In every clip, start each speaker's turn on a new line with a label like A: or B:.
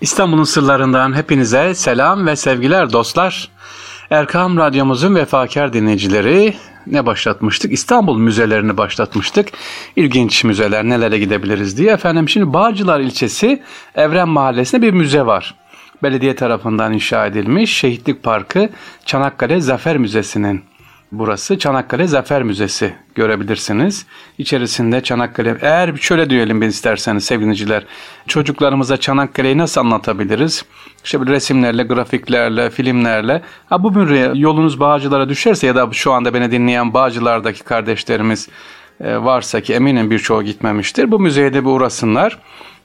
A: İstanbul'un sırlarından hepinize selam ve sevgiler dostlar. Erkam Radyomuzun vefakar dinleyicileri ne başlatmıştık? İstanbul müzelerini başlatmıştık. İlginç müzeler nelere gidebiliriz diye. Efendim şimdi Bağcılar ilçesi Evren Mahallesi'nde bir müze var. Belediye tarafından inşa edilmiş Şehitlik Parkı Çanakkale Zafer Müzesi'nin Burası Çanakkale Zafer Müzesi görebilirsiniz. İçerisinde Çanakkale, eğer şöyle diyelim ben isterseniz sevgiliciler, çocuklarımıza Çanakkale'yi nasıl anlatabiliriz? İşte resimlerle, grafiklerle, filmlerle. Ha, bugün yolunuz Bağcılar'a düşerse ya da şu anda beni dinleyen Bağcılar'daki kardeşlerimiz e, varsa ki eminim birçoğu gitmemiştir. Bu müzeye de bir uğrasınlar.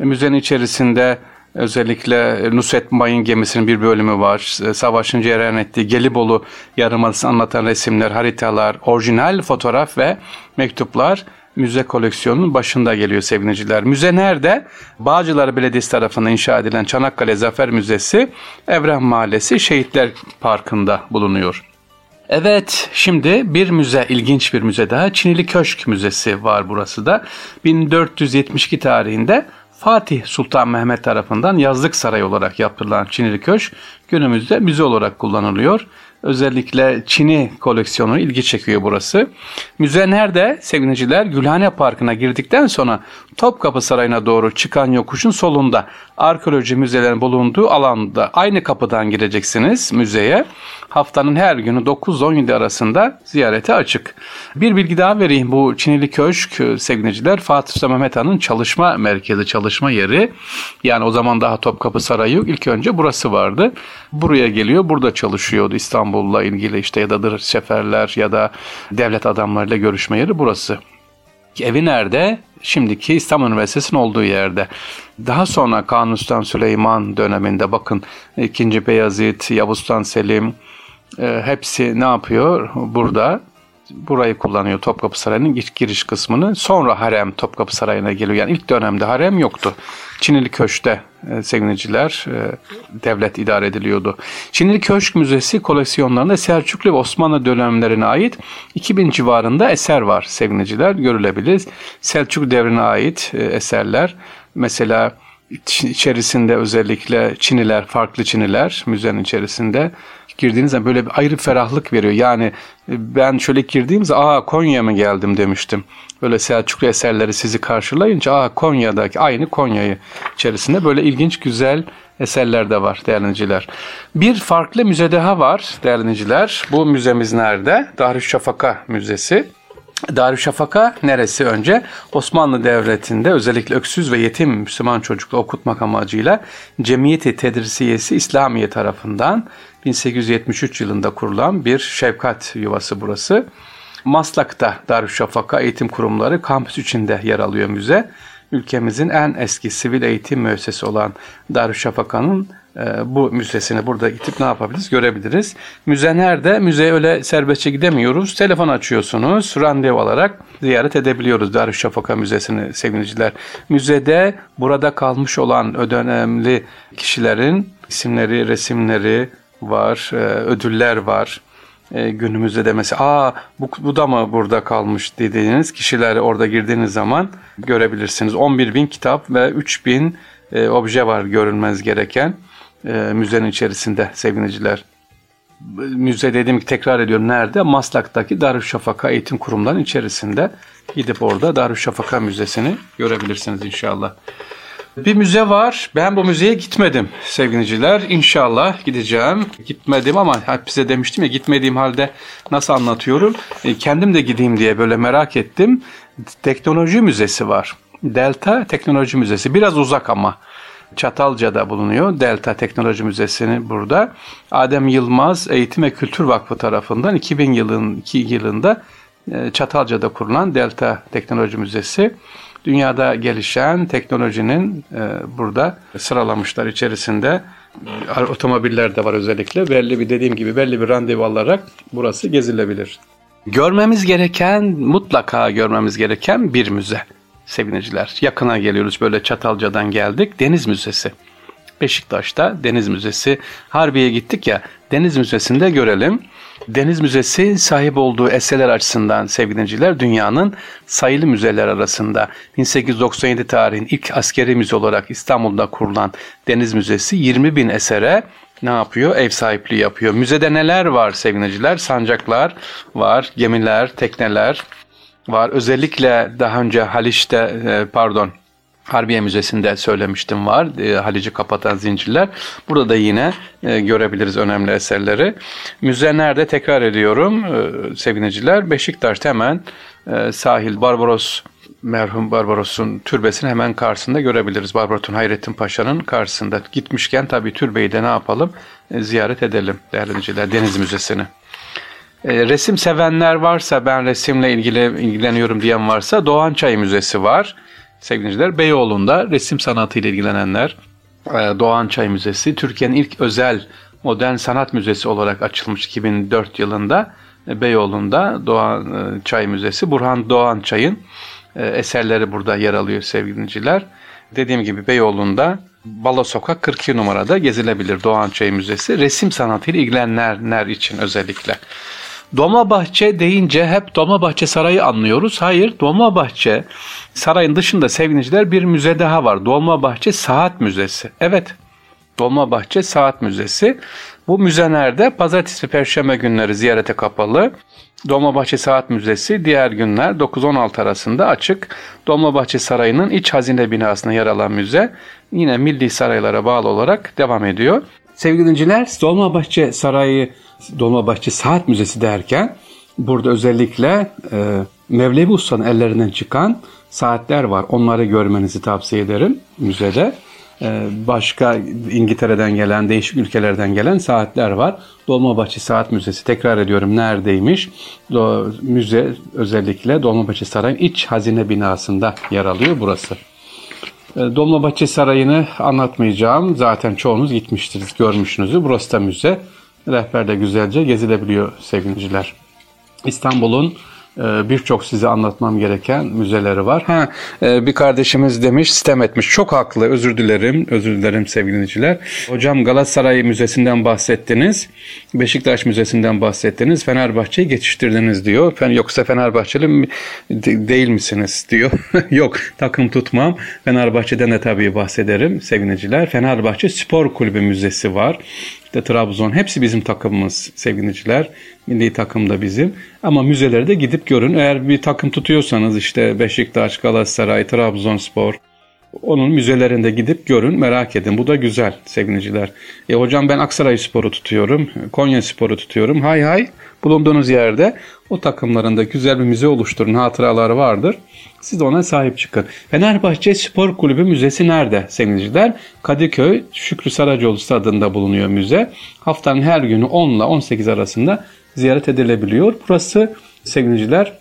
A: E, müzenin içerisinde Özellikle Nusret Mayın gemisinin bir bölümü var. Savaşın cereyan ettiği Gelibolu Yarımadası'nı anlatan resimler, haritalar, orijinal fotoğraf ve mektuplar müze koleksiyonunun başında geliyor sevgiliciler. Müze nerede? Bağcılar Belediyesi tarafından inşa edilen Çanakkale Zafer Müzesi Evren Mahallesi Şehitler Parkı'nda bulunuyor. Evet, şimdi bir müze, ilginç bir müze daha. Çinili Köşk Müzesi var burası da. 1472 tarihinde Fatih Sultan Mehmet tarafından yazlık saray olarak yaptırılan Çinili Köşk günümüzde müze olarak kullanılıyor. Özellikle Çin'i koleksiyonu ilgi çekiyor burası. Müze nerede? Sevgiliciler Gülhane Parkı'na girdikten sonra Topkapı Sarayı'na doğru çıkan yokuşun solunda arkeoloji müzelerin bulunduğu alanda aynı kapıdan gireceksiniz müzeye. Haftanın her günü 9-17 arasında ziyarete açık. Bir bilgi daha vereyim. Bu Çinili Köşk sevgiliciler Fatih Sultan Mehmet Han'ın çalışma merkezi, çalışma yeri. Yani o zaman daha Topkapı Sarayı yok. İlk önce burası vardı. Buraya geliyor, burada çalışıyordu İstanbul'la ilgili işte ya da seferler ya da devlet adamlarıyla görüşme yeri burası. Evi nerede? Şimdiki İstanbul Üniversitesi'nin olduğu yerde. Daha sonra Kanuni Süleyman döneminde bakın 2. Beyazıt, Yavuz Selim e, hepsi ne yapıyor? Burada burayı kullanıyor Topkapı Sarayı'nın giriş kısmını. Sonra harem Topkapı Sarayı'na geliyor. Yani ilk dönemde harem yoktu. Çinili Köşk'te e, sevgiliciler e, devlet idare ediliyordu. Çinili Köşk Müzesi koleksiyonlarında Selçuklu ve Osmanlı dönemlerine ait 2000 civarında eser var sevgiliciler görülebilir. Selçuk devrine ait e, eserler mesela içerisinde özellikle Çiniler, farklı Çiniler müzenin içerisinde girdiğiniz zaman böyle bir ayrı ferahlık veriyor. Yani e, ben şöyle girdiğim zaman aa Konya mı geldim demiştim. Böyle Selçuklu eserleri sizi karşılayınca aa Konya'daki aynı Konya'yı içerisinde böyle ilginç güzel eserler de var değerliciler. Bir farklı müze daha var değerliciler. Bu müzemiz nerede? Darüşşafaka Müzesi. Darüşşafaka neresi önce? Osmanlı Devleti'nde özellikle öksüz ve yetim Müslüman çocuklu okutmak amacıyla Cemiyeti Tedrisiyesi İslamiye tarafından 1873 yılında kurulan bir şefkat yuvası burası. Maslak'ta Darüşşafaka Eğitim Kurumları kampüs içinde yer alıyor müze. Ülkemizin en eski sivil eğitim müessesi olan Darüşşafaka'nın e, bu müzesini burada gidip ne yapabiliriz görebiliriz. Müze nerede? Müzeye öyle serbestçe gidemiyoruz. Telefon açıyorsunuz. Randevu alarak ziyaret edebiliyoruz Darüşşafaka Müzesi'ni sevgiliciler. Müzede burada kalmış olan önemli kişilerin isimleri, resimleri var, e, ödüller var. E, günümüzde de mesela aa bu, bu da mı burada kalmış dediğiniz kişileri orada girdiğiniz zaman görebilirsiniz. 11 bin kitap ve 3 bin e, obje var görülmeniz gereken müzenin içerisinde sevgiliciler. Müze dediğim ki tekrar ediyorum nerede? Maslak'taki Darüşşafaka Eğitim Kurumları'nın içerisinde. Gidip orada Darüşşafaka Müzesi'ni görebilirsiniz inşallah. Bir müze var. Ben bu müzeye gitmedim sevgiliciler. İnşallah gideceğim. Gitmedim ama size demiştim ya gitmediğim halde nasıl anlatıyorum. E, kendim de gideyim diye böyle merak ettim. Teknoloji Müzesi var. Delta Teknoloji Müzesi. Biraz uzak ama. Çatalca'da bulunuyor. Delta Teknoloji Müzesi'ni burada. Adem Yılmaz Eğitim ve Kültür Vakfı tarafından 2000 yılın 2 yılında e, Çatalca'da kurulan Delta Teknoloji Müzesi dünyada gelişen teknolojinin e, burada sıralamışlar içerisinde. Otomobiller de var özellikle. Belli bir dediğim gibi belli bir randevu alarak burası gezilebilir. Görmemiz gereken, mutlaka görmemiz gereken bir müze sevgiliciler. Yakına geliyoruz böyle Çatalca'dan geldik. Deniz Müzesi. Beşiktaş'ta Deniz Müzesi. Harbiye gittik ya Deniz Müzesi'nde görelim. Deniz Müzesi sahip olduğu eserler açısından sevgili dünyanın sayılı müzeler arasında 1897 tarihin ilk askeri müze olarak İstanbul'da kurulan Deniz Müzesi 20 bin esere ne yapıyor? Ev sahipliği yapıyor. Müzede neler var sevgiliciler? Sancaklar var, gemiler, tekneler var. Özellikle daha önce Haliç'te e, pardon Harbiye Müzesi'nde söylemiştim var. E, Halici kapatan zincirler. Burada da yine e, görebiliriz önemli eserleri. Müze nerede? Tekrar ediyorum e, sevgiliciler. Beşiktaş'ta hemen e, sahil Barbaros merhum Barbaros'un türbesini hemen karşısında görebiliriz. Barbaros'un Hayrettin Paşa'nın karşısında. Gitmişken tabii türbeyi de ne yapalım? E, ziyaret edelim değerli dinleyiciler Deniz Müzesi'ni. Resim sevenler varsa ben resimle ilgili ilgileniyorum diyen varsa Doğan Çay Müzesi var. Sevgili Beyoğlu'nda resim sanatıyla ilgilenenler e, Doğan Çay Müzesi Türkiye'nin ilk özel modern sanat müzesi olarak açılmış 2004 yılında e, Beyoğlu'nda Doğan e, Çay Müzesi. Burhan Doğan Çay'ın eserleri burada yer alıyor sevgiliciler. Dediğim gibi Beyoğlu'nda Balo Sokak 42 numarada gezilebilir Doğan Çay Müzesi. Resim sanatıyla ilgilenenler için özellikle. Dolmabahçe deyince hep Dolmabahçe Sarayı anlıyoruz. Hayır, Dolmabahçe Sarayın dışında sevgiliciler bir müze daha var. Dolmabahçe Saat Müzesi. Evet, Dolmabahçe Saat Müzesi. Bu müze nerede? Pazartesi, Perşembe günleri ziyarete kapalı. Dolmabahçe Saat Müzesi diğer günler 9-16 arasında açık. Dolmabahçe Sarayı'nın iç hazine binasına yer alan müze yine milli saraylara bağlı olarak devam ediyor. Sevgili dinciler, Dolmabahçe Sarayı, Dolmabahçe Saat Müzesi derken burada özellikle e, Mevlevi Usta'nın ellerinden çıkan saatler var. Onları görmenizi tavsiye ederim müzede. E, başka İngiltere'den gelen, değişik ülkelerden gelen saatler var. Dolmabahçe Saat Müzesi tekrar ediyorum neredeymiş? Do, müze özellikle Dolmabahçe Sarayı'nın iç hazine binasında yer alıyor burası. E, Dolmabahçe Sarayı'nı anlatmayacağım. Zaten çoğunuz gitmiştiniz, görmüşsünüz. Burası da müze. Rehber de güzelce gezilebiliyor sevgiliciler. İstanbul'un ee, birçok size anlatmam gereken müzeleri var. Ha, e, bir kardeşimiz demiş, sitem etmiş. Çok haklı, özür dilerim, özür dilerim sevgili dinleyiciler. Hocam Galatasaray Müzesi'nden bahsettiniz, Beşiktaş Müzesi'nden bahsettiniz, Fenerbahçe'yi geçiştirdiniz diyor. Yoksa Fenerbahçeli değil misiniz diyor. Yok, takım tutmam. Fenerbahçe'den de tabii bahsederim sevgili dinleyiciler. Fenerbahçe Spor Kulübü Müzesi var. İşte Trabzon hepsi bizim takımımız sevgiliciler. Milli takım da bizim. Ama müzelere de gidip görün. Eğer bir takım tutuyorsanız işte Beşiktaş, Galatasaray, Trabzonspor onun müzelerinde gidip görün, merak edin. Bu da güzel sevgiliciler. E hocam ben Aksaray Sporu tutuyorum, Konya Sporu tutuyorum. Hay hay bulunduğunuz yerde o takımlarında güzel bir müze oluşturun. Hatıraları vardır. Siz de ona sahip çıkın. Fenerbahçe Spor Kulübü Müzesi nerede sevgiliciler? Kadıköy Şükrü Saracoğlu stadında bulunuyor müze. Haftanın her günü 10 ile 18 arasında ziyaret edilebiliyor. Burası sevgiliciler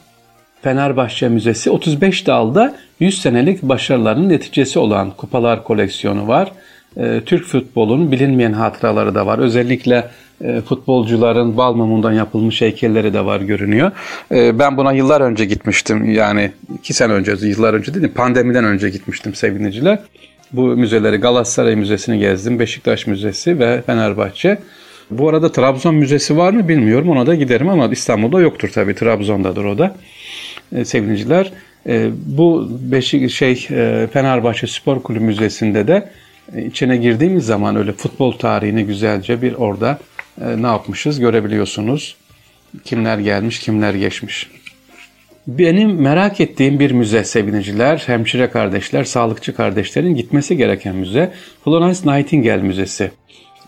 A: Fenerbahçe Müzesi 35 dalda 100 senelik başarılarının neticesi olan kupalar koleksiyonu var. Ee, Türk futbolunun bilinmeyen hatıraları da var. Özellikle e, futbolcuların bal mumundan yapılmış heykelleri de var görünüyor. Ee, ben buna yıllar önce gitmiştim. Yani iki sene önce, yıllar önce değil pandemiden önce gitmiştim sevgiliciler. Bu müzeleri Galatasaray Müzesi'ni gezdim, Beşiktaş Müzesi ve Fenerbahçe. Bu arada Trabzon Müzesi var mı bilmiyorum. Ona da giderim ama İstanbul'da yoktur tabii. Trabzon'dadır o da. E, sevgiliciler. E, bu Beşik şey e, Fenerbahçe Spor Kulübü Müzesi'nde de e, içine girdiğimiz zaman öyle futbol tarihini güzelce bir orada e, ne yapmışız görebiliyorsunuz. Kimler gelmiş, kimler geçmiş. Benim merak ettiğim bir müze sevgiliciler, hemşire kardeşler, sağlıkçı kardeşlerin gitmesi gereken müze Florence Nightingale Müzesi.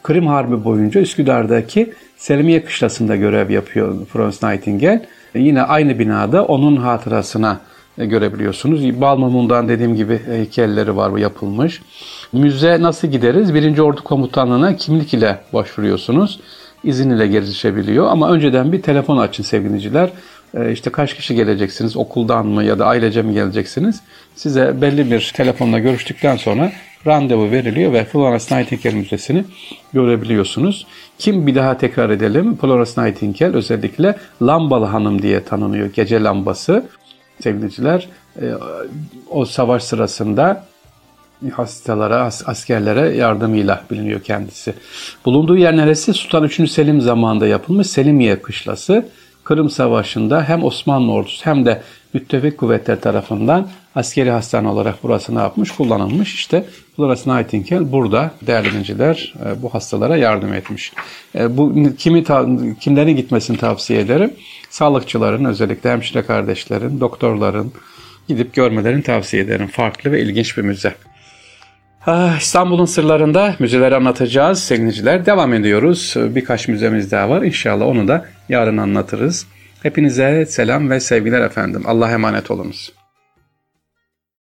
A: Kırım Harbi boyunca Üsküdar'daki Selimiye Kışlası'nda görev yapıyor Florence Nightingale. Yine aynı binada onun hatırasına e, görebiliyorsunuz. Balmumundan dediğim gibi heykelleri var bu yapılmış. Müze nasıl gideriz? Birinci Ordu Komutanlığı'na kimlik ile başvuruyorsunuz. İzin ile gelişebiliyor ama önceden bir telefon açın sevgiliciler. E, işte kaç kişi geleceksiniz, okuldan mı ya da ailece mi geleceksiniz? Size belli bir telefonla görüştükten sonra randevu veriliyor ve Florence Nightingale Müzesi'ni görebiliyorsunuz. Kim bir daha tekrar edelim. Florence Nightingale özellikle lambalı hanım diye tanınıyor. Gece lambası sevgiliciler. E, o savaş sırasında hastalara, as- askerlere yardımıyla biliniyor kendisi. Bulunduğu yer neresi? Sultan 3. Selim zamanında yapılmış Selimiye Kışlası. Kırım Savaşı'nda hem Osmanlı ordusu hem de müttefik kuvvetler tarafından askeri hastane olarak burası ne yapmış? Kullanılmış. İşte Florence Nightingale burada değerli dinciler e, bu hastalara yardım etmiş. E, bu kimi kimlerin gitmesini tavsiye ederim? Sağlıkçıların özellikle hemşire kardeşlerin, doktorların gidip görmelerini tavsiye ederim. Farklı ve ilginç bir müze. Ah, İstanbul'un sırlarında müzeleri anlatacağız sevgiliciler. Devam ediyoruz. Birkaç müzemiz daha var. İnşallah onu da yarın anlatırız. Hepinize selam ve sevgiler efendim. Allah'a emanet olunuz.